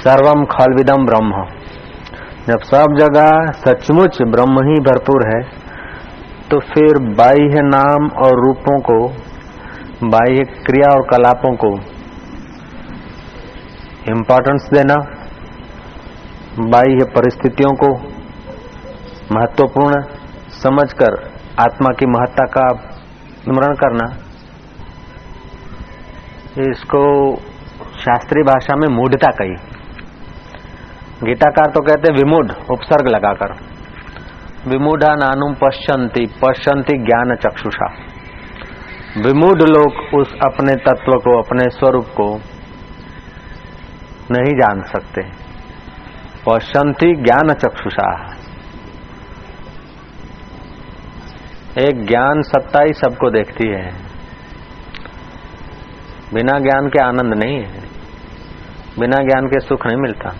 सर्वम खलविदम ब्रह्म। जब सब जगह सचमुच ब्रह्म ही भरपूर है तो फिर बाह्य नाम और रूपों को, बाह्य क्रिया और कलापों को इम्पोर्टेंस देना, बाह्य परिस्थितियों को महत्वपूर्ण समझकर आत्मा की महत्ता का स्मरण करना। इसको शास्त्रीय भाषा में मूढ़ता कही गीताकार तो कहते विमूढ़, उपसर्ग लगाकर। विमूढ़ा नानुम पश्यंती पश्यंती ज्ञान चक्षुषा। विमूढ़ लोग उस अपने तत्व को, अपने स्वरूप को नहीं जान सकते। पश्यंती ज्ञान चक्षुषा। एक ज्ञान सत्ता ही सबको देखती है। बिना ज्ञान के आनंद नहीं है। बिना ज्ञान के सुख नहीं मिलता।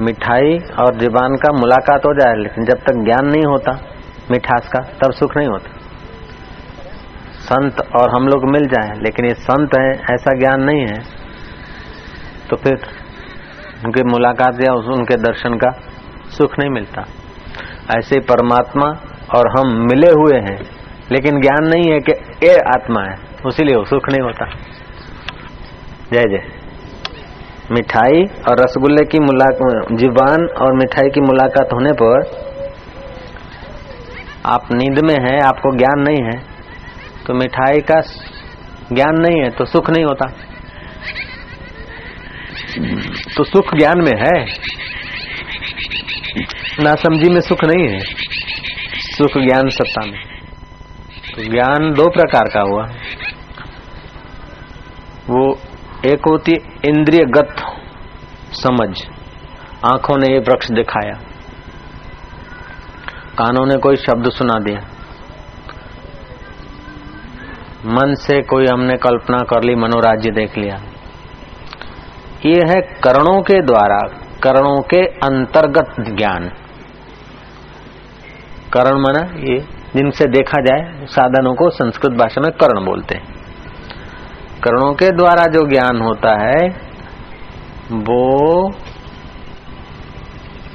मिठाई और जीवान का मुलाकात हो जाए, लेकिन जब तक ज्ञान नहीं होता, मिठास का, तब सुख नहीं होता। संत और हम लोग मिल जाए, लेकिन ये संत है, ऐसा ज्ञान नहीं है। तो फिर उनकी मुलाकात या उनके दर्शन का सुख नहीं मिलता। ऐसे परमात्मा और हम मिले हुए हैं, लेकिन ज्ञान नहीं है कि ये आत्मा है, उसीलिए सुख नहीं होता। जय जय। मिठाई और रसगुल्ले की मुलाकात जीवान और मिठाई की मुलाकात होने पर आप नींद में हैं, आपको ज्ञान नहीं है तो मिठाई का ज्ञान नहीं है तो सुख नहीं होता। तो सुख ज्ञान में है, ना समझी में सुख नहीं है, सुख ज्ञान सत्ता में। तो ज्ञान दो प्रकार का हुआ। वो एक होती इंद्रियगत समझ। आँखों ने ये वृक्ष दिखाया। कानों ने कोई शब्द सुना दिया। मन से कोई हमने कल्पना कर ली, मनोराज्य देख लिया। ये है करणों के द्वारा, करणों के अंतर्गत ज्ञान। करण माना ये, जिनसे देखा जाए, साधनों को संस्कृत भाषा में कर्ण बोलते हैं। करणों के द्वारा जो ज्ञान होता है वो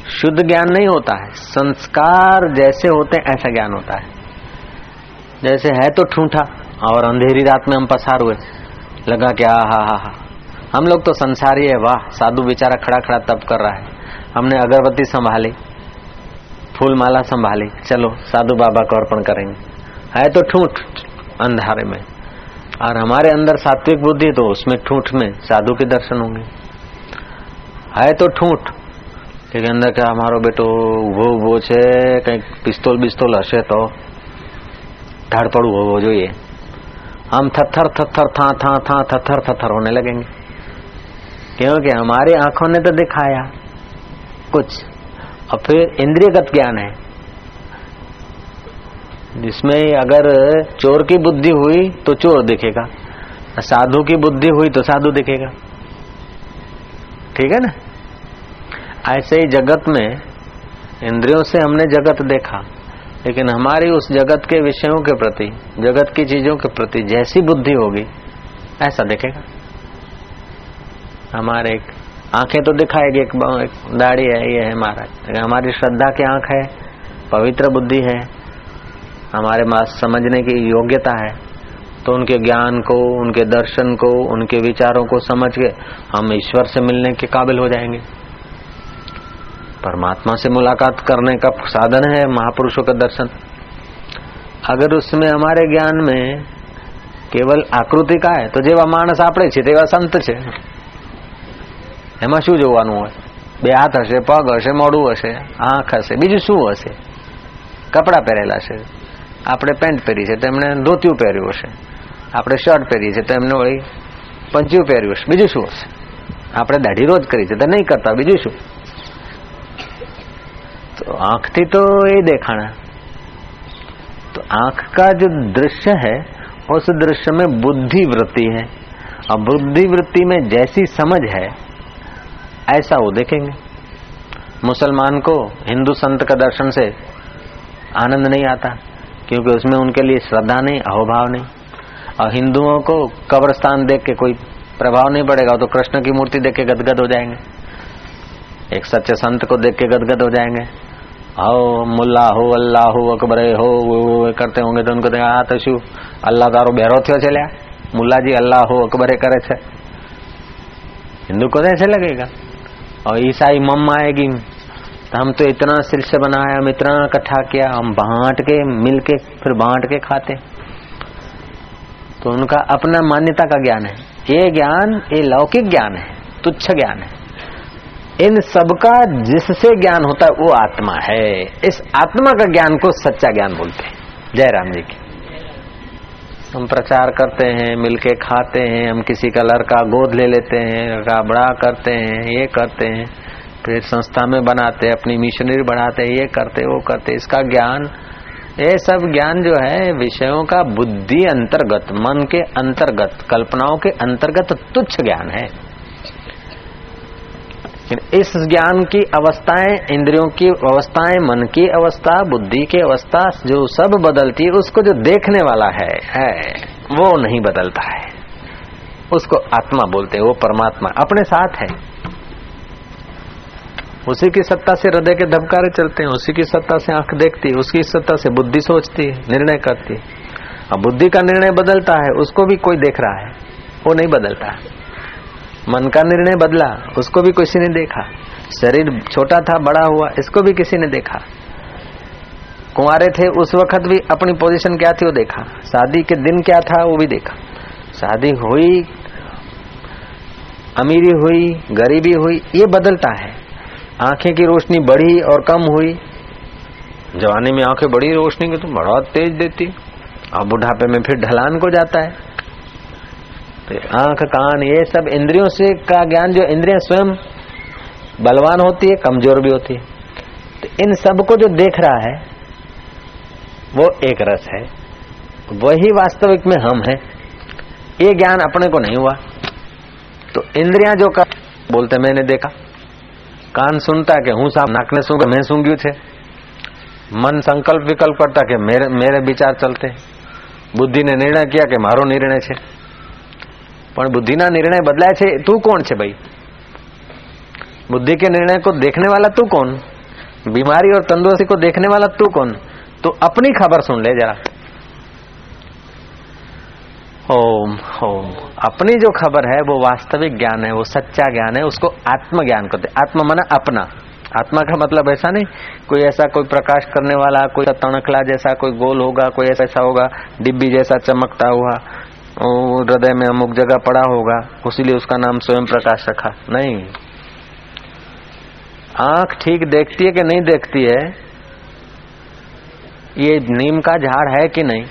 शुद्ध ज्ञान नहीं होता है। संस्कार जैसे होते हैं, ऐसा ज्ञान होता है। जैसे है तो ठूठा, और अंधेरी रात में हम पसार हुए। लगा कि आ, हा हा हा। हम लोग तो संसारी है, वाह, साधु बेचारा खड़ा खड़ा तप कर रहा है। हमने अगरबत्ती संभाली फूल माला संभाली, चलो, साधु बाबा को अर्पण करेंगे। है तो ठूठ अंधारे में। और हमारे अंदर सात्विक बुद्धि तो उसमें ठूठ में साधु के दर्शन होंगे। है तो ठूठ लेकिन अंदर क्या हमारो बेटो ઉભો ઉભો છે કંઈક પિસ્તોલ બિસ્તોલ હશે તો ધાડપડું હોવો જોઈએ हम थथर थथर था था था थथर थथर होने लगेंगे क्योंकि हमारे आंखों ने तो दिखाया कुछ और फिर इंद्रियगत ज्ञान है जिसमें अगर चोर की बुद्धि हुई तो चोर दिखेगा साधु की बुद्धि हुई तो साधु दिखेगा ठीक है ना ऐसे ही जगत में इंद्रियों से हमने जगत देखा लेकिन हमारी उस जगत के विषयों के प्रति जगत की चीज़ों के प्रति जैसी बुद्धि होगी ऐसा देखेगा। हमारे एक आँखें तो दिखाएगी एक, एक दाढ़ी है ये है महाराज। हमारी श्रद्धा की आँख है पवित्र बुद्धि है हमारे पास समझने की योग्यता है तो उनके ज्ञान को उनके दर्शन को उनके विचारों को समझ के हम ईश्वर से मिलने के काबिल हो जाएँगे। परमात्मा से मुलाकात करने का साधन है महापुरुषों का दर्शन अगर उसमें हमारे ज्ञान में કેવલ આકૃતિ કાય તો જેવા માણસ આપણે છે તેવા સંત છે એમાં શું જોવાનું હોય બે હાથ હશે પગ હશે મોઢું હશે આંખ હશે બીજું શું હશે કપડાં પહેરેલા છે આપણે પેન્ટ પહેરી છે તો એમણે ધોતિયું પહેર્યું હશે આપણે શર્ટ પહેરીએ છીએ તો એમને વળી પંચિયું પહેર્યું હશે બીજું શું હશે આપણે દાઢી રોજ કરી છે તો નહીં કરતા બીજું શું तो आँख थी तो ये देखाना तो आँख का जो दृश्य है, उस दृश्य में बुद्धि वृत्ति है। और बुद्धि वृत्ति में जैसी समझ है, ऐसा वो देखेंगे। मुसलमान को हिंदू संत का दर्शन से आनंद नहीं आता, क्योंकि उसमें उनके लिए श्रद्धा नहीं, अहोभाव नहीं। और हिंदुओं को कब्रस्तान देख के कोई प्रभाव नहीं पड़ेगा तो कृष्ण की मूर्ति देख के गदगद हो जाएँगे। एक सच्चे संत को देख के गदगद हो जाएँगे। आओ मुल्ला हो अल्लाह हो अकबर हो वो, वो करते होंगे तो उनको देखा तो शू अल्लाह तारो બેરો થયો છે લ્યા મુલ્લાજી અલ્લાહ હો અકબરે કરે છે हिंदू को ऐसे लगेगा और ईसाई मम्मा आएगी तो हम तो इतना सिलसिला बनाया हम इतना इकट्ठा किया हम बांट के मिल के फिर बांट के खाते तो उनका अपना मान्यता का ज्ञान है ये ज्ञान ये लौकिक ज्ञान है तुच्छ ज्ञान है इन सबका जिससे ज्ञान होता है, वो आत्मा है। इस आत्मा का ज्ञान को सच्चा ज्ञान बोलते हैं। जय राम जी की। हम प्रचार करते हैं, मिलके खाते हैं, हम किसी का लड़का गोद ले लेते हैं बड़ा करते हैं, ये करते हैं, फिर संस्था में बनाते हैं, अपनी मिशनरी बढ़ाते हैं, ये करते वो करते इसका ज्ञान, ये सब ज्ञान जो है, विषयों का बुद्धि अंतर्गत, मन के अंतर्गत, कल्पनाओं के अंतर्गत तुच्छ ज्ञान है। इस ज्ञान की अवस्थाएँ, इंद्रियों की अवस्थाएँ, मन की अवस्था, बुद्धि की अवस्था, जो सब बदलती है उसको जो देखने वाला है है, वो नहीं बदलता है। उसको आत्मा बोलते हैं, वो परमात्मा अपने साथ है। उसी की सत्ता से हृदय के धबकारे चलते हैं, उसी की सत्ता से आँख देखती है, उसकी सत्ता से बुद्धि सोचती है, निर्णय करती है। अब बुद्धि का निर्णय बदलता है, उसको भी कोई देख रहा है, वो नहीं बदलता। है मन का निर्णय बदला, उसको भी किसी ने देखा। शरीर छोटा था, बड़ा हुआ, इसको भी किसी ने देखा। कुंवारे थे, उस वक्त भी अपनी पोजीशन क्या थी वो देखा। शादी के दिन क्या था वो भी देखा। शादी हुई, अमीरी हुई, गरीबी हुई, ये बदलता है। आँखें की रोशनी बढ़ी और कम हुई। जवानी में आँखें बड़ी, रोशनी की तो बड़ा तेज देती। और बुढ़ापे में फिर ढलान को जाता है। तो आंख कान ये सब इंद्रियों से का ज्ञान जो इंद्रियां स्वयं बलवान होती है कमजोर भी होती है तो इन सब को जो देख रहा है वो एक रस है वही वास्तविक में हम है ये ज्ञान अपने को नहीं हुआ तो इंद्रियां जो कर बोलते मैंने देखा कान सुनता કે હું સાહેબ નાકને શું મેં સૂંઘ્યું છે મન સંકલ્પ વિકલ્પ કરતા કે મેરે મેરે વિચાર ચલતે બુદ્ધિને નિર્ણય किया કે મારો નિર્ણય છે પણ બુદ્ધિના નિર્ણય બદલાય છે તું કોણ છે ભાઈ बुद्धि के निर्णय को देखने वाला तू कौन बीमारी और तंदुरुस्ती को देखने वाला तू कौन तो अपनी खबर सुन ले जरा ओम ओम अपनी जो खबर है वो वास्तविक ज्ञान है वो सच्चा ज्ञान है उसको आत्म ज्ञान कहते आत्मा माना अपना आत्मा का मतलब ऐसा नहीं कोई ऐसा कोई प्रकाश करने वाला कोई तणकला जैसा कोई गोल होगा कोई ऐसा होगा डिब्बी जैसा चमकता हुआ हृदय में अमुक जगह पड़ा होगा, उसीलिए उसका नाम स्वयं प्रकाश रखा। नहीं। आँख ठीक देखती है कि नहीं देखती है? ये नीम का झाड़ है कि नहीं?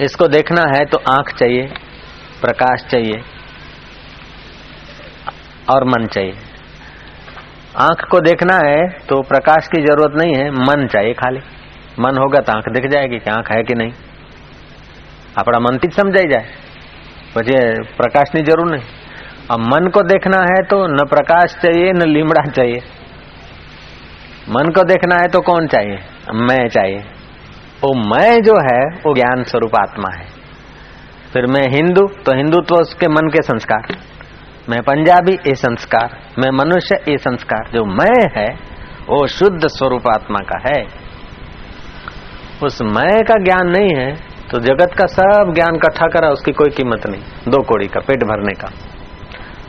इसको देखना है तो आँख चाहिए, प्रकाश चाहिए, और मन चाहिए। आँख को देखना है तो प्रकाश की ज़रूरत नहीं है, मन चाहिए खाली। मन होगा तो आँख दिख जाएगी कि आँख है कि नहीं। આપણા મનથી જ સમજાઈ જાય પછી પ્રકાશની જરૂર નહીં अब मन को देखना है तो न प्रकाश चाहिए न लीमड़ा चाहिए मन को देखना है तो कौन चाहिए मैं चाहिए वो मैं जो है वो ज्ञान स्वरूप आत्मा है फिर मैं हिंदू तो हिंदुत्व तो उसके मन के संस्कार मैं पंजाबी ये संस्कार मैं मनुष्य ये संस्कार जो मैं है वो शुद्ध स्वरूप आत्मा का है उस मैं का ज्ञान नहीं है तो जगत का सब ज्ञान इकट्ठा करा उसकी कोई कीमत नहीं। दो कोड़ी का पेट भरने का।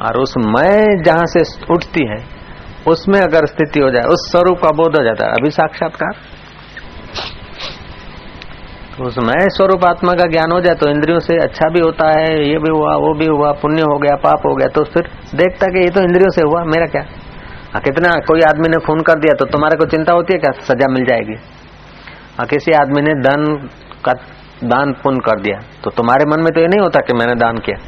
और उस मैं जहाँ से उठती है उसमें अगर स्थिति हो जाए उस स्वरूप का बोध हो जाता है। अभी साक्षात्कार। उस मैं स्वरूप आत्मा का ज्ञान हो जाए तो इंद्रियों से अच्छा भी होता है ये भी हुआ वो भी हुआ पुण्य हो गया पाप हो गया तो फिर देखता कि ये तो इंद्रियों से हुआ मेरा क्या? आ, कितना कोई आदमी ने खून कर दिया तो तुम्हारे को चिंता होती है क्या? सजा मिल जाएगी। आ, किसी आदमी ने धन का दान पुण्य कर दिया तो तुम्हारे मन में तो ये नहीं होता कि मैंने दान किया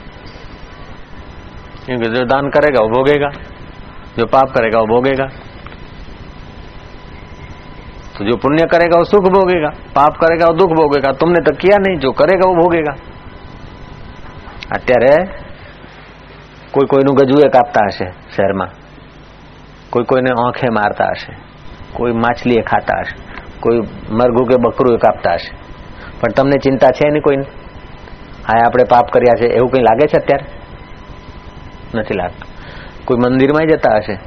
क्योंकि जो दान करेगा वो भोगेगा जो पाप करेगा वो भोगेगा तो जो पुण्य करेगा वो सुख भोगेगा पाप करेगा वो दुख भोगेगा तुमने तो किया नहीं जो करेगा वो भोगेगा અત્યારે કોઈ કોઈનું ગજુએ કાપતા હશે શહેરમાં કોઈ કોઈને આંખે મારતા હશે કોઈ માછલીએ ખાતા હશે કોઈ મરઘું કે બકરું કાપતા હશે પણ તમને ચિંતા છે નહીં કોઈને? હા આપણે પાપ કર્યા છે, એવું કંઈ લાગે છે અત્યારે? નથી લાગતું. કોઈ મંદિરમાં જતા હશે?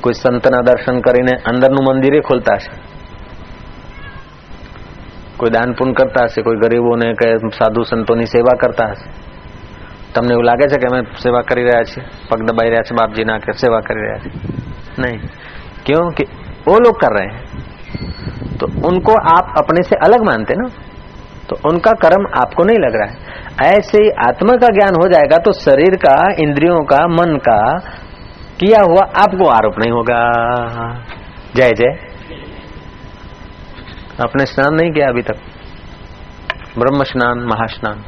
કોઈ સંતના દર્શન કરીને અંદરનું મંદિરે ખોલતા હશે? કોઈ દાન પુન કરતા હશે? કોઈ ગરીબોને કે સાધુ સંતોની સેવા કરતા હશે? તમને એવું લાગે છે કે અમે સેવા કરી રહ્યા છીએ? પગ દબાઈ રહ્યા છે બાપજીના કે સેવા કરી રહ્યા છીએ નહીં. ક્યું કે ઓ લોગ કર? રહે तो उनको आप अपने से अलग मानते ना? तो उनका कर्म आपको नहीं लग रहा है। ऐसे ही आत्मा का ज्ञान हो जाएगा तो शरीर का, इंद्रियों का, मन का किया हुआ आपको आरोप नहीं होगा। जय जय। आपने स्नान नहीं किया अभी तक? ब्रह्म स्नान, महास्नान।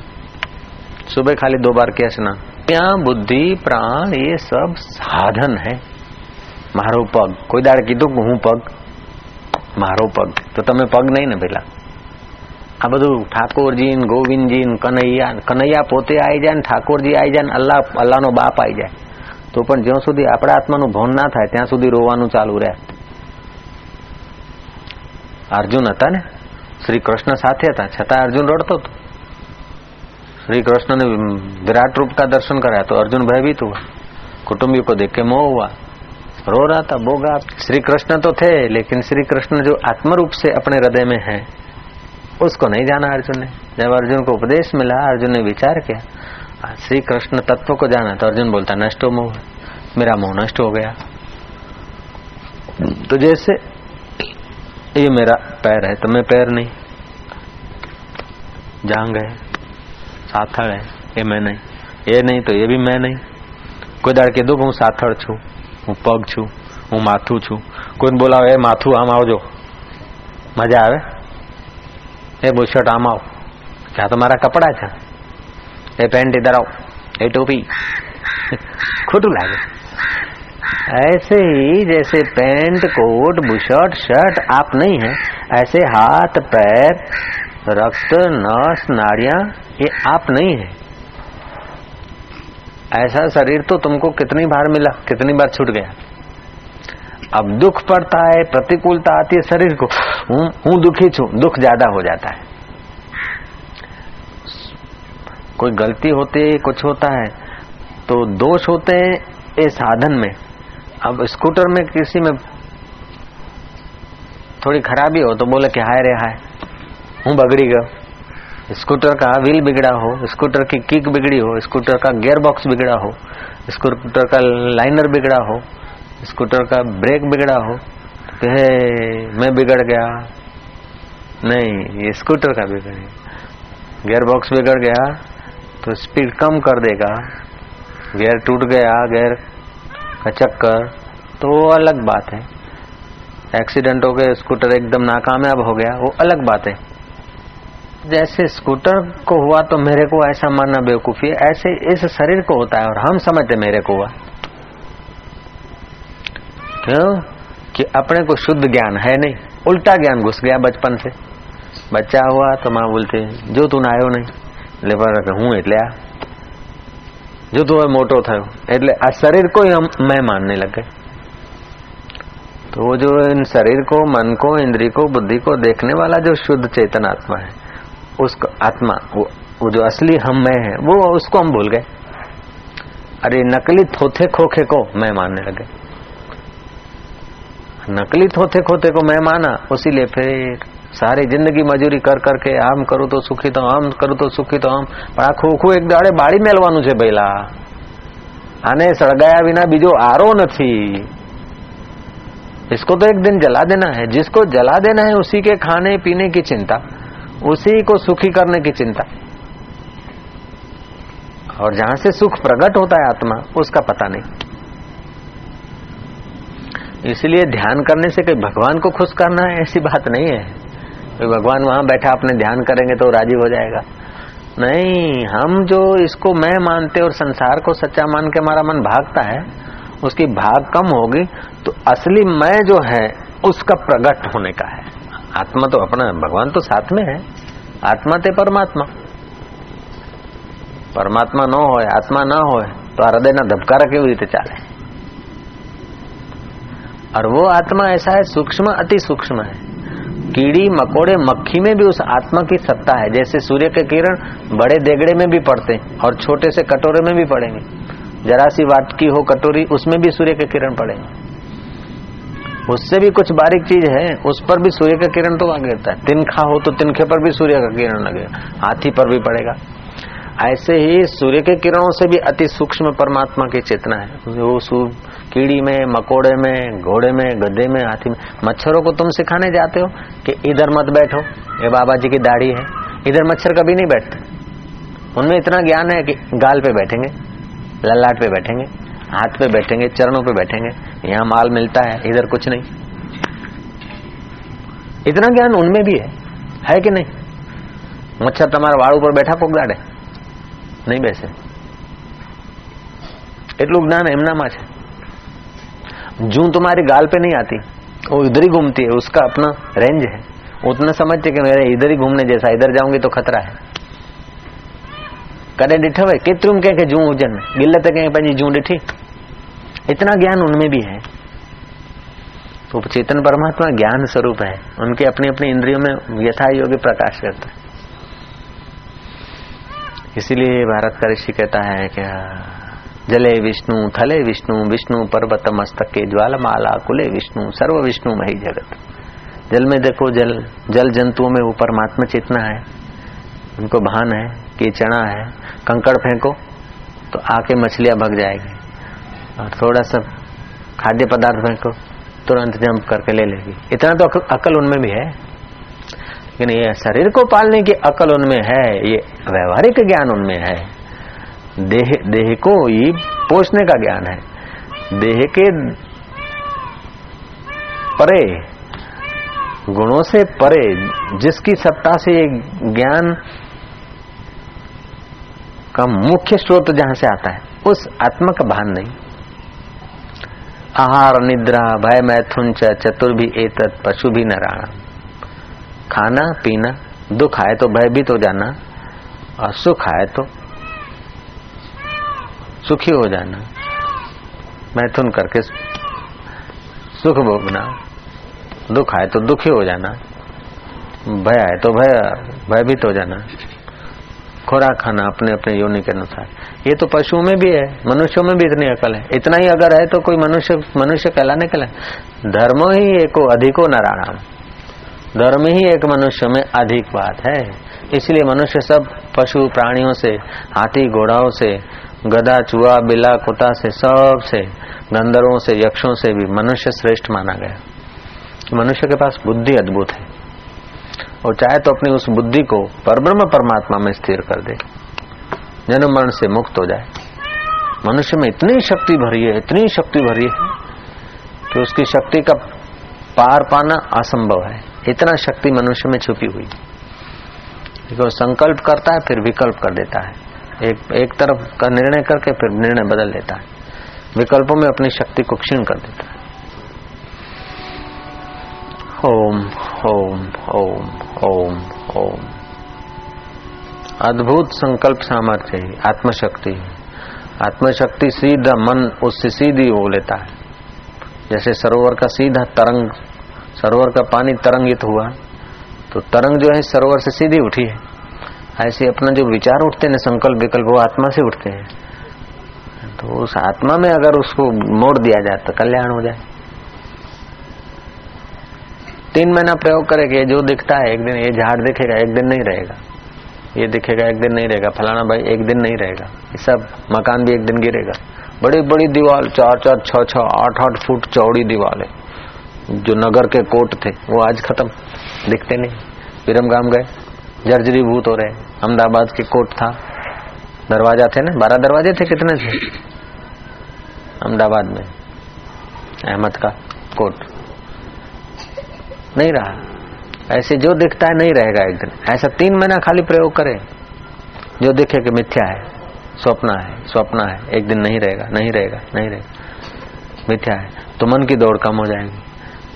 सुबह खाली दो बार किया स्नान। क्या बुद्धि, प्राण, ये सब साधन है? मारो पग कोई दाड़ की तो हूँ पग। મારો પગ તો તમે પગ નહીં ને પેલા આ બધું ઠાકોરજી ગોવિંદજી કનૈયા કનૈયા પોતે આવી જાય ને ઠાકોરજી આવી જાય ને અલ્લાહ અલ્લાહનો બાપ આવી જાય તો પણ જ્યાં સુધી આપણા આત્માનું ભોન ના થાય ત્યાં સુધી રોવાનું ચાલુ રહે અર્જુન હતા ને શ્રી કૃષ્ણ સાથે હતા છતાં અર્જુન રડતો હતો श्री कृष्ण ने विराट रूप का दर्शन कराया तो अर्जुन भयभीत हुआ कुटुंबी को देख के मोह हुआ रो रहा था, बोगा श्री कृष्ण तो थे, लेकिन श्री कृष्ण जो आत्म रूप से अपने हृदय में है, उसको नहीं जाना अर्जुन ने। जब अर्जुन को उपदेश मिला, अर्जुन ने विचार किया श्री कृष्ण तत्व को जाना तो अर्जुन बोलता, नष्ट हो मोह, मेरा मोह नष्ट हो गया। तो जैसे ये मेरा पैर है तो मैं पैर नहीं। जांग है, साथड़ है, ये मैं नहीं। ये नहीं तो ये भी मैं नहीं। कोई दाड़ के दुख साथड़ छू। હું પગ છું હું માથું છું કોઈને બોલાવે એ માથું આમ આવજો મજા આવે એ બુશર્ટ આમ આવ ક્યાં તો મારા કપડા છે એ પેન્ટ इधर आओ એ टोपी खोटू लागे ऐसे ही जैसे पैंट कोट बुशर्ट शर्ट आप नहीं है ऐसे हाथ पैर रक्त नस नाड़ियां ये आप नहीं है ऐसा शरीर तो तुमको कितनी बार मिला, कितनी बार छूट गया। अब दुख पड़ता है, प्रतिकूलता आती है शरीर को, हूँ दुखी छू, दुख ज़्यादा हो जाता है। कोई गलती होती है, कुछ होता है तो दोष होते हैं ये साधन में। अब स्कूटर में किसी में थोड़ी खराबी हो तो बोले कि हाय रे हाय, हूँ बगड़ी गयो। स्कूटर का व्हील बिगड़ा हो, स्कूटर की किक बिगड़ी हो, स्कूटर का गियर बॉक्स बिगड़ा हो, स्कूटर का लाइनर बिगड़ा हो, स्कूटर का ब्रेक बिगड़ा हो तो कहे मैं बिगड़ गया। नहीं, ये स्कूटर का बिगड़ गया गियर बॉक्स बिगड़ गया तो स्पीड कम कर देगा। गियर टूट गया, गियर का चक्कर तो वो अलग बात है। एक्सीडेंट हो गया स्कूटर एकदम नाकामयाब हो गया, वो अलग बात है। जैसे स्कूटर को हुआ तो मेरे को ऐसा मानना बेवकूफी है ऐसे इस शरीर को होता है और हम समझते मेरे को हुआ क्यों कि अपने को शुद्ध ज्ञान है नहीं उल्टा ज्ञान घुस गया बचपन से बच्चा हुआ तो माँ बोलते जो तू आयो नहीं એટલે પર હું એટલે આ જો તું હવે મોટો થયો એટલે આ શરીર को ही हम मैं मानने लग गए तो वो जो इन शरीर को मन को इंद्री को बुद्धि को देखने वाला जो शुद्ध चेतन आत्मा है उसको आत्मा वो, वो जो असली हम मैं है वो उसको हम भूल गए अरे नकली थोथे खोखे को मैं मानने लगे नकली थोथे खोथे को मैं माना उसीलिए फिर सारी जिंदगी मजूरी कर करके આમ કરું તો સુખી તો આમ કરું તો સુખી તો આમ પણ આ ખોખું એક દાડે બાળી મેલવાનું છે પહેલા આને સળગાયા વિના બીજો આરો નથી इसको तो एक दिन जला देना है जिसको जला देना है उसी के खाने पीने की चिंता उसी को सुखी करने की चिंता। और जहाँ से सुख प्रकट होता है आत्मा, उसका पता नहीं। इसलिए ध्यान करने से कोई भगवान को खुश करना है ऐसी बात नहीं है। कोई भगवान वहाँ बैठा, अपने ध्यान करेंगे तो राज़ी हो जाएगा। नहीं, हम जो इसको मैं मानते और संसार को सच्चा मान के हमारा मन भागता है, उसकी भाग कम होगी तो असली मैं जो है, उसका प्रकट होने का है। आत्मा तो अपना भगवान तो साथ में है आत्मा ते परमात्मा પરમાત્મા ન હોય આત્મા ન હોય તો આ હૃદયના ધબકારા કેવી રીતે ચાલે और वो आत्मा ऐसा है सूक्ष्म अति सूक्ष्म है कीड़ी मकोड़े मक्खी में भी उस आत्मा की सत्ता है जैसे सूर्य के किरण बड़े देगड़े में भी पड़ते और छोटे से कटोरे में भी पड़ेंगे जरा सी वाट की हो कटोरी उसमें भी सूर्य के किरण पड़ेंगे उससे भी कुछ बारीक चीज़ है, उस पर भी सूर्य का किरण तो आगे गिरता है। तिनखा हो तो तिनखे पर भी सूर्य का किरण लगेगा हाथी पर भी पड़ेगा। ऐसे ही सूर्य के किरणों से भी अति सूक्ष्म परमात्मा की चेतना है। वो कीड़ी में, मकोड़े में, घोड़े में, गधे में, हाथी में, मच्छरों को तुम सिखाने जाते हो कि इधर मत बैठो, ये बाबा जी की दाढ़ी है। इधर मच्छर कभी नहीं बैठते। उनमें इतना ज्ञान है कि गाल पे बैठेंगे, ललाट पे बैठेंगे। हाथ पे बैठेंगे चरणों पे बैठेंगे यहाँ माल मिलता है इधर कुछ नहीं इतना ज्ञान उनमें भी है है कि नहीं मच्छर तुम्हारा वाड़ ऊपर बैठा कोक दाड़े નહીં બેસે એટલું જ્ઞાન એમનામાં છે जू तुम्हारी गाल पे नहीं आती वो इधर ही घूमती है उसका अपना रेंज है उतना समझते कि मेरे इधर ही घूमने जैसा इधर जाऊंगी तो खतरा है कदे ॾिठव? केतिरियूं कंहिंखे जूं हुजनि? गिलत कंहिं पंहिंजी जूं ॾिठी? इतना ज्ञान उनमें भी है। तो चेतन परमात्मा ज्ञान स्वरूप है? उनके अपनी अपनी इंद्रियों में यथा योग्य प्रकाश करता है। इसीलिए भारत का ऋषि कहता है क्या जले विष्णु, थले विष्णु विष्णु पर्वत मस्तक के ज्वालमाला, कुले विष्णु, सर्व विष्णु मही जगत। जल में देखो, जल जल जंतुओं में वो परमात्मा चेतना है। उनको भान है। कि चना है, कंकड़ फेंको तो आके मछलियाँ भग जाएगी। और थोड़ा सा खाद्य पदार्थ फेंको, तुरंत जंप करके ले लेगी। इतना तो अकल उनमें भी है। लेकिन ये शरीर को पालने की अकल उनमें है, ये व्यवहारिक ज्ञान उनमें है। देह देह को ही पोषने का ज्ञान है। देह के परे, गुणों से परे, जिसकी सत्ता से ये ज्ञान का मुख्य स्रोत जहाँ से आता है, उस आत्मा का भान नहीं। आहार, निद्रा, भय, मैथुन चतुर्भी, एतत् पशु भी नारायण। खाना, पीना, दुख आए तो भयभीत हो जाना, और सुख आए तो सुखी हो जाना। मैथुन करके सुख भोगना, दुख आए तो दुखी हो जाना, भय आए तो भय, भयभीत हो जाना। खुराक खाना अपने अपने योनि के अनुसार। ये तो पशुओं में भी है, मनुष्यों में भी इतनी अकल है। इतना ही अगर है तो कोई मनुष्य मनुष्य कहलाने के लिए। धर्म ही एको अधिको नारायण। धर्म ही एक मनुष्य में अधिक बात है। इसलिए मनुष्य सब पशु प्राणियों से, हाथी घोड़ाओं से, गधा, चूहा बिला कुत्ता से, सबसे गंदरों से, यक्षों से भी मनुष्य श्रेष्ठ माना गया। मनुष्य के पास बुद्धि अद्भुत है। और चाहे तो अपनी उस बुद्धि को परब्रह्म परमात्मा में स्थिर कर दे जन्म मरण से मुक्त हो जाए। मनुष्य में इतनी शक्ति भरी है, इतनी शक्ति भरी है कि उसकी शक्ति का पार पाना असंभव है। इतना शक्ति मनुष्य में छुपी हुई। देखो संकल्प करता है, फिर विकल्प कर देता है। एक एक तरफ़ का निर्णय करके फिर निर्णय बदल देता है। विकल्पों में अपनी शक्ति को क्षीण कर देता है। ओम ओम ओम ओम ओम अद्भुत संकल्प सामर्थ्य है, आत्मशक्ति आत्मशक्ति सीधा मन उससे सीधी हो लेता है। जैसे सरोवर का सीधा तरंग, सरोवर का पानी तरंगित हुआ तो तरंग जो है सरोवर से सीधी उठी है। ऐसे अपना जो विचार उठते हैं, संकल्प विकल्प, वो आत्मा से उठते हैं। तो उस आत्मा में अगर उसको मोड़ दिया जाए तो कल्याण हो जाए। तीन महीना प्रयोग करेंगे जो दिखता है, एक दिन ये झाड़ दिखेगा, एक दिन नहीं रहेगा। ये दिखेगा, एक दिन नहीं रहेगा। फलाना भाई एक दिन नहीं रहेगा। ये सब मकान भी एक दिन गिरेगा। बड़ी बड़ी दीवार चार चार, छह छह, आठ आठ फुट चौड़ी दीवार है। जो नगर के कोट थे, वो आज खत्म। दिखते नहीं। विरम गाम गए। जर्जरी भूत हो रहे। अहमदाबाद के कोट था। दरवाज़ा थे ना? बारह दरवाजे थे कितने थे? अहमदाबाद में। अहमद का कोट। नहीं रहा। ऐसे जो दिखता है नहीं रहेगा एक दिन। ऐसा तीन महीना खाली प्रयोग करे। जो दिखे कि मिथ्या है, स्वप्न है स्वप्न है, एक दिन नहीं रहेगा नहीं रहेगा नहीं रहेगा। मिथ्या है तो मन की दौड़ कम हो जाएगी।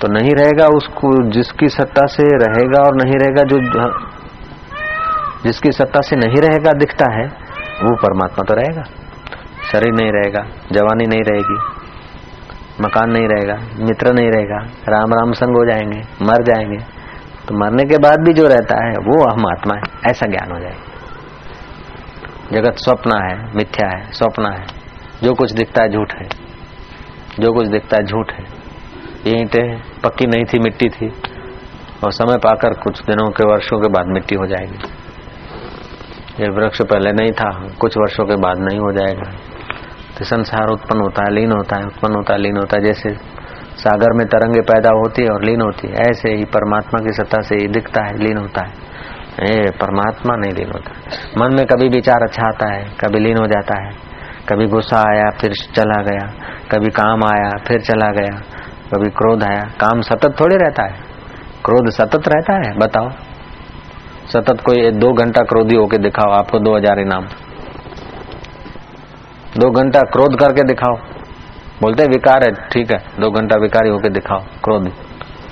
तो नहीं रहेगा उसको जिसकी सत्ता से रहेगा और नहीं रहेगा जो जिसकी सत्ता से नहीं रहेगा, दिखता है, वो परमात्मा तो रहेगा। शरीर नहीं रहेगा, जवानी नहीं रहेगी। मकान नहीं रहेगा, मित्र नहीं रहेगा, राम राम संग हो जाएँगे, मर जाएँगे। तो मरने के बाद भी जो रहता है, वो हम आत्मा है, ऐसा ज्ञान हो जाए जगत स्वप्न है, मिथ्या है, स्वप्न है। जो कुछ दिखता है झूठ है। जो कुछ दिखता है झूठ है। ये ईटें पक्की नहीं थी, मिट्टी थी। और समय पाकर कुछ दिनों के, वर्षों के बाद मिट्टी हो जाएगी। ये वृक्ष पहले नहीं था, कुछ वर्षों के बाद नहीं हो जाएगा। तो संसार उत्पन्न होता है, लीन होता है, उत्पन्न होता है, लीन होता है, जैसे सागर में तरंगे पैदा होती है और लीन होती है, ऐसे ही परमात्मा की सत्ता से ही दिखता है, लीन होता है। ये परमात्मा नहीं लीन होता। मन में कभी विचार अच्छा आता है, कभी लीन हो जाता है, कभी गुस्सा आया, फिर चला गया, कभी काम आया, फिर चला गया, कभी क्रोध आया, काम सतत थोड़े रहता है। क्रोध सतत रहता है, बताओ। सतत कोई दो घंटा क्रोधी होके दिखाओ, आपको दो हज़ार इनाम। दो घंटा क्रोध करके दिखाओ। बोलते विकार है, ठीक है, दो घंटा विकारी होके दिखाओ, क्रोध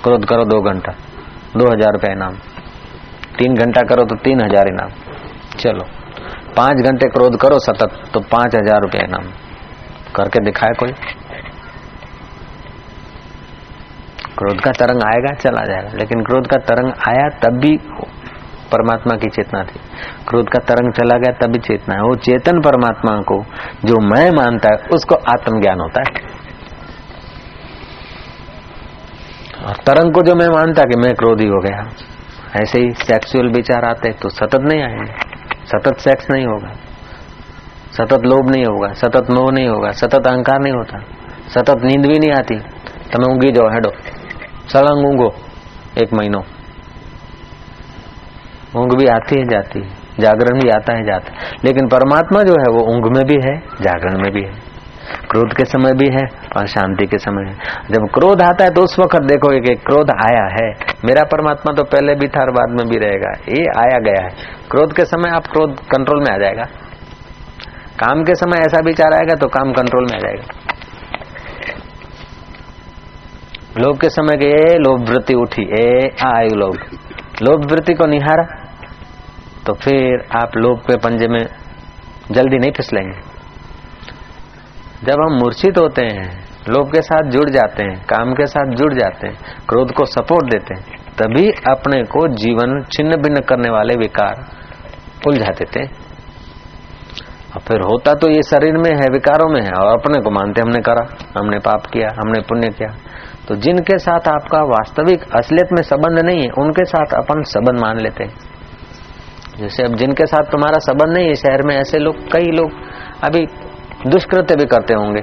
क्रोध करो दो घंटा, दो हज़ार रुपया इनाम, तीन घंटा करो तो तीन हज़ार इनाम, चलो, पाँच घंटे क्रोध करो सतत तो पाँच हज़ार रुपया इनाम, करके दिखाए कोई। क्रोध का तरंग आएगा, चला जाएगा, लेकिन क्रोध का तरंग आया तब भी परमात्मा की चेतना थी क्रोध का तरंग चला गया तभी चेतना है वो चेतन परमात्मा को जो मैं मानता है उसको आत्मज्ञान होता है और तरंग को जो मैं मानता कि मैं क्रोधी हो गया ऐसे ही सेक्सुअल विचार आते तो सतत नहीं आएंगे सतत सेक्स नहीं होगा सतत लोभ नहीं होगा सतत मोह नहीं होगा सतत अहंकार नहीं होता सतत नींद भी नहीं आती તમે ઊંઘી જાઓ હેડો સળંગ ઊંઘો एक महीनों ऊंघ भी आती है जाती है, जागरण भी आता है जाता है। लेकिन परमात्मा जो है, वो ऊंघ में भी है, जागरण में भी है। क्रोध के समय भी है और शांति के समय है। जब क्रोध आता है तो उस वक्त देखोगे कि क्रोध आया है। मेरा परमात्मा तो पहले भी था और बाद में भी रहेगा। ये आया गया है। क्रोध के समय आप क्रोध कंट्रोल में आ जाएगा। काम के समय ऐसा विचार आएगा तो काम कंट्रोल में आ जाएगा। लोभ के समय के लोभ वृत्ति उठी। ए, आयु लोभ। लोभ वृत्ति को निहारा। तो फिर आप लोभ के पंजे में जल्दी नहीं फिसलेंगे जब हम मूर्छित होते हैं, लोभ के साथ जुड़ जाते हैं, काम के साथ जुड़ जाते हैं, क्रोध को सपोर्ट देते हैं, तभी अपने को जीवन छिन्न भिन्न करने वाले विकार उलझा देते हैं। और फिर होता तो ये शरीर में है, विकारों में है, और अपने को मानते हमने करा, हमने पाप किया, हमने पुण्य किया। तो जिनके साथ आपका वास्तविक असलियत में संबंध नहीं है, उनके साथ अपन संबंध मान लेते हैं। जैसे अब जिनके साथ तुम्हारा संबंध नहीं है शहर में, ऐसे लोग, कई लोग अभी दुष्कृत्य भी करते होंगे।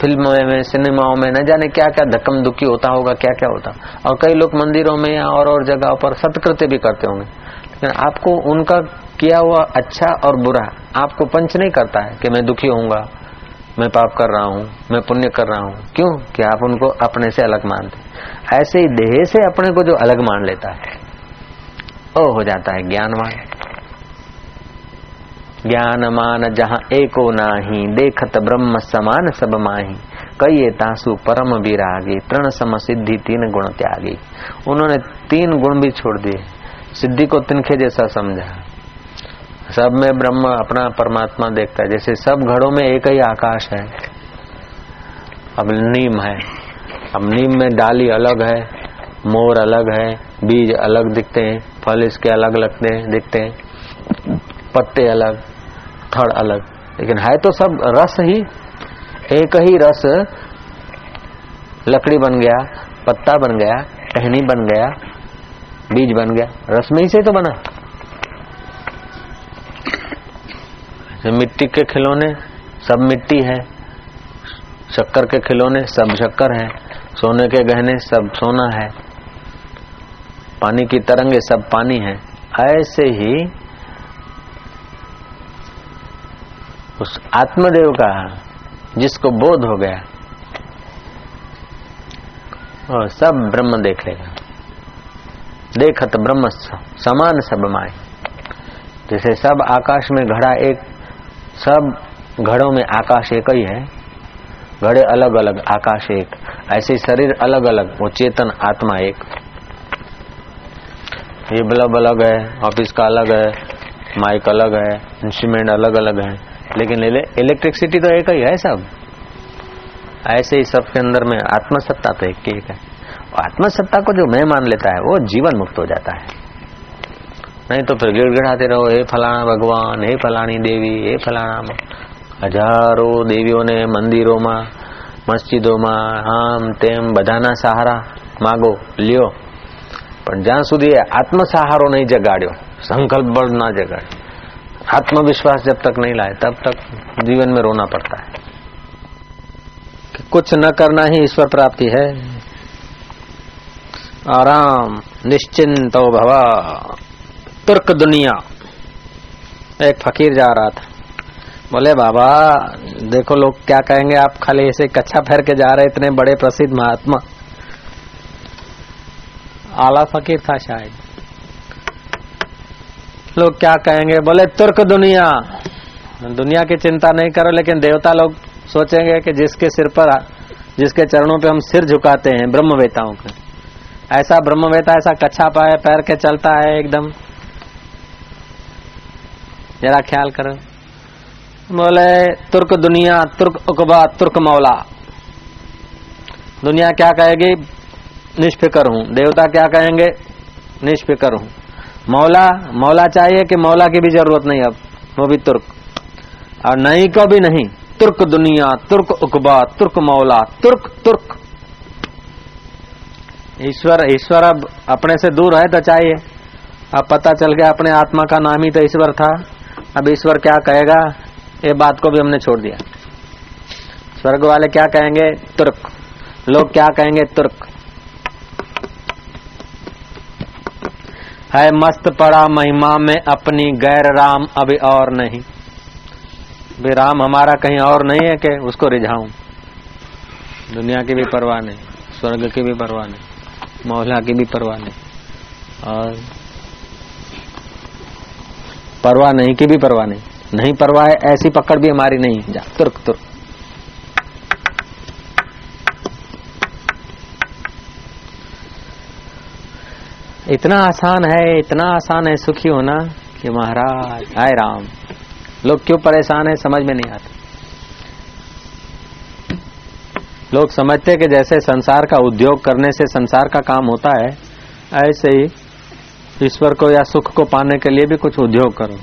फ़िल्मों में, सिनेमाओं में, न जाने क्या क्या धक्कम दुखी होता होगा क्या क्या होता। और कई लोग मंदिरों में या और और जगह पर सत्कृत्य भी करते होंगे। लेकिन आपको उनका किया हुआ अच्छा और बुरा, आपको पंच नहीं करता है कि मैं दुखी होऊँगा, मैं पाप कर रहा हूँ, मैं पुण्य कर रहा हूँ। क्यों? कि आप उनको अपने से अलग मानते ऐसे ही देह से अपने को जो अलग मान लेता है। वो हो जाता है ज्ञानवान। ज्ञान मान जहाँ एको नाही, देखत ब्रह्म समान सब माही। कई तासु परम विरागी, तृण सम सिद्धि तीन गुण त्यागी। उन्होंने तीन गुण भी छोड़ दिए। सिद्धि को तिनखे जैसा समझा। सब में ब्रह्म अपना परमात्मा देखता है। जैसे सब घड़ों में एक ही आकाश है। अब नीम है। अब नीम में डाली अलग है, मोर अलग है, बीज अलग दिखते हैं। फल इसके अलग लगते हैं दिखते हैं। पत्ते अलग, थड़ अलग। लेकिन है तो सब रस ही। एक ही रस लकड़ी बन गया, पत्ता बन गया, टहनी बन गया, बीज बन गया। रस में ही से तो बना। मिट्टी के खिलौने, सब मिट्टी है। शक्कर के खिलौने, सब शक्कर है। सोने के गहने, सब सोना है। पानी की तरंगे सब पानी है। ऐसे ही उस आत्मदेव का जिसको बोध हो गया और सब ब्रह्म देख लेगा। देखत ब्रह्म समान सब माए जैसे सब आकाश में घड़ा एक, सब घड़ों में आकाश एक ही है। घड़े अलग अलग आकाश एक। ऐसे शरीर अलग अलग वो चेतन आत्मा एक। ये बल्ब अलग है ऑफिस का अलग है माइक अलग है इंस्ट्रूमेंट अलग अलग है लेकिन इलेक्ट्रिसिटी तो एक ही है सब ऐसे ही सबके अंदर में आत्मसत्ता तो एक एक है आत्मसत्ता को जो मैं मान लेता है वो जीवन मुक्त हो जाता है नहीं तो फिर गिड़गिड़ाते रहो हे फलाना भगवान हे फलानी देवी हे फलाना હજારો દેવીઓને મંદિરોમાં મસ્જિદોમાં આમ તેમ બધાના સહારા માગો લ્યો પણ જ્યાં સુધી આત્મ સહારો નહીં જગાડ્યો संकल्प बल ना जगाड़े आत्मविश्वास जब तक नहीं लाए तब तक जीवन में रोना पड़ता है कि कुछ न करना ही ईश्वर प्राप्ति है आराम निश्चिंत भवा तुर्क दुनिया एक फकीर जा रहा था बोले बाबा देखो लोग क्या कहेंगे आप खाली ऐसे कच्चा फेर के जा रहे इतने बड़े प्रसिद्ध महात्मा आला फकीर था शायद। लोग क्या कहेंगे? बोले, तुर्क दुनिया। दुनिया की चिंता नहीं करो, लेकिन देवता लोग सोचेंगे कि जिसके सिर पर जिसके चरणों पे हम सिर झुकाते हैं, ब्रह्मवेताओं के। ऐसा ब्रह्मवेता, ऐसा कच्छा पाए, पैर के चलता है एकदम। जरा ख्याल करो। बोले, तुर्क दुनिया, तुर्क उकबा, तुर्क मौला। दुनिया क्या कहेगी? निष्फिकर हूँ। देवता क्या कहेंगे? निष्फिकर हूँ। मौला मौला चाहिए कि मौला की भी ज़रूरत नहीं अब, वो भी तुर्क। और नहीं को भी नहीं, तुर्क दुनिया, तुर्क उकबा, तुर्क मौला, तुर्क तुर्क। ईश्वर ईश्वर अब अपने से दूर है तो चाहिए। अब पता चल गया अपने आत्मा का नाम ही तो ईश्वर था। अब ईश्वर क्या कहेगा? ये बात को भी हमने छोड़ दिया। स्वर्ग वाले क्या कहेंगे? तुर्क। लोग क्या कहेंगे? तुर्क। है मस्त पड़ा महिमा में अपनी गैर राम, अभी और नहीं। भी राम हमारा कहीं और नहीं है कि उसको रिझाऊं? दुनिया की भी परवाह नहीं, स्वर्ग की भी परवाह नहीं मोहल्ला की भी परवाह नहीं। और परवाह नहीं की भी परवाह नहीं। नहीं परवाह है, ऐसी पकड़ भी हमारी नहीं। जा, तुर्क तुर्क। इतना आसान है, इतना आसान है सुखी होना कि महाराज आय राम। लोग क्यों परेशान है, समझ में नहीं आता। लोग समझते कि जैसे संसार का उद्योग करने से संसार का काम होता है, ऐसे ही ईश्वर को या सुख को पाने के लिए भी कुछ उद्योग करो।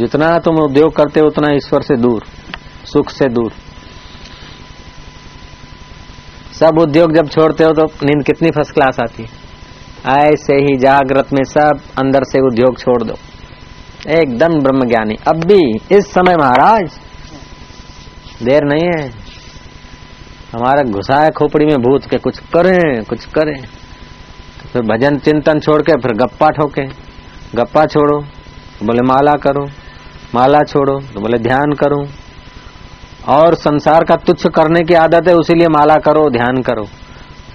जितना तुम उद्योग करते हो, उतना ईश्वर से दूर, सुख से दूर। सब उद्योग जब छोड़ते हो तो नींद कितनी फ़र्स्ट क्लास आती है। ऐसे ही जागृत में सब अंदर से उद्योग छोड़ दो। एकदम ब्रह्म ज्ञानी अब भी इस समय महाराज, देर नहीं है। हमारा घुसा है खोपड़ी में भूत के कुछ करें कुछ करें। तो फिर भजन चिंतन छोड़ के फिर गप्पा ठोके। गप्पा छोड़ो तो बोले माला करो, माला छोड़ो तो बोले ध्यान करो। और संसार का तुच्छ करने की आदत है उसीलिए माला करो, ध्यान करो।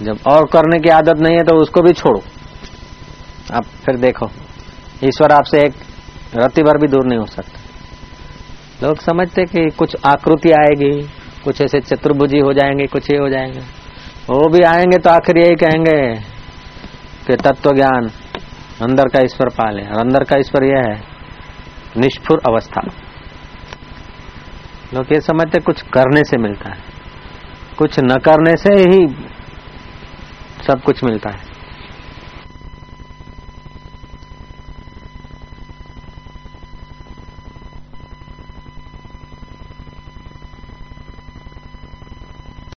जब और करने की आदत नहीं है तो उसको भी छोड़ो। आप फिर देखो। ईश्वर आपसे एक रत्ती भर भी दूर नहीं हो सकता। लोग समझते कि कुछ आकृति आएगी, कुछ ऐसे चतुर्भुजी हो जाएँगे, कुछ ये हो जाएँगे। वो भी आएँगे तो आखिर यही कहेंगे कि तत्व ज्ञान अंदर का ईश्वर पाले और अंदर का ईश्वर यह है, निष्फुर अवस्था। लोग ये समझते कुछ करने से मिलता है। कुछ न करने से ही सब कुछ मिलता है।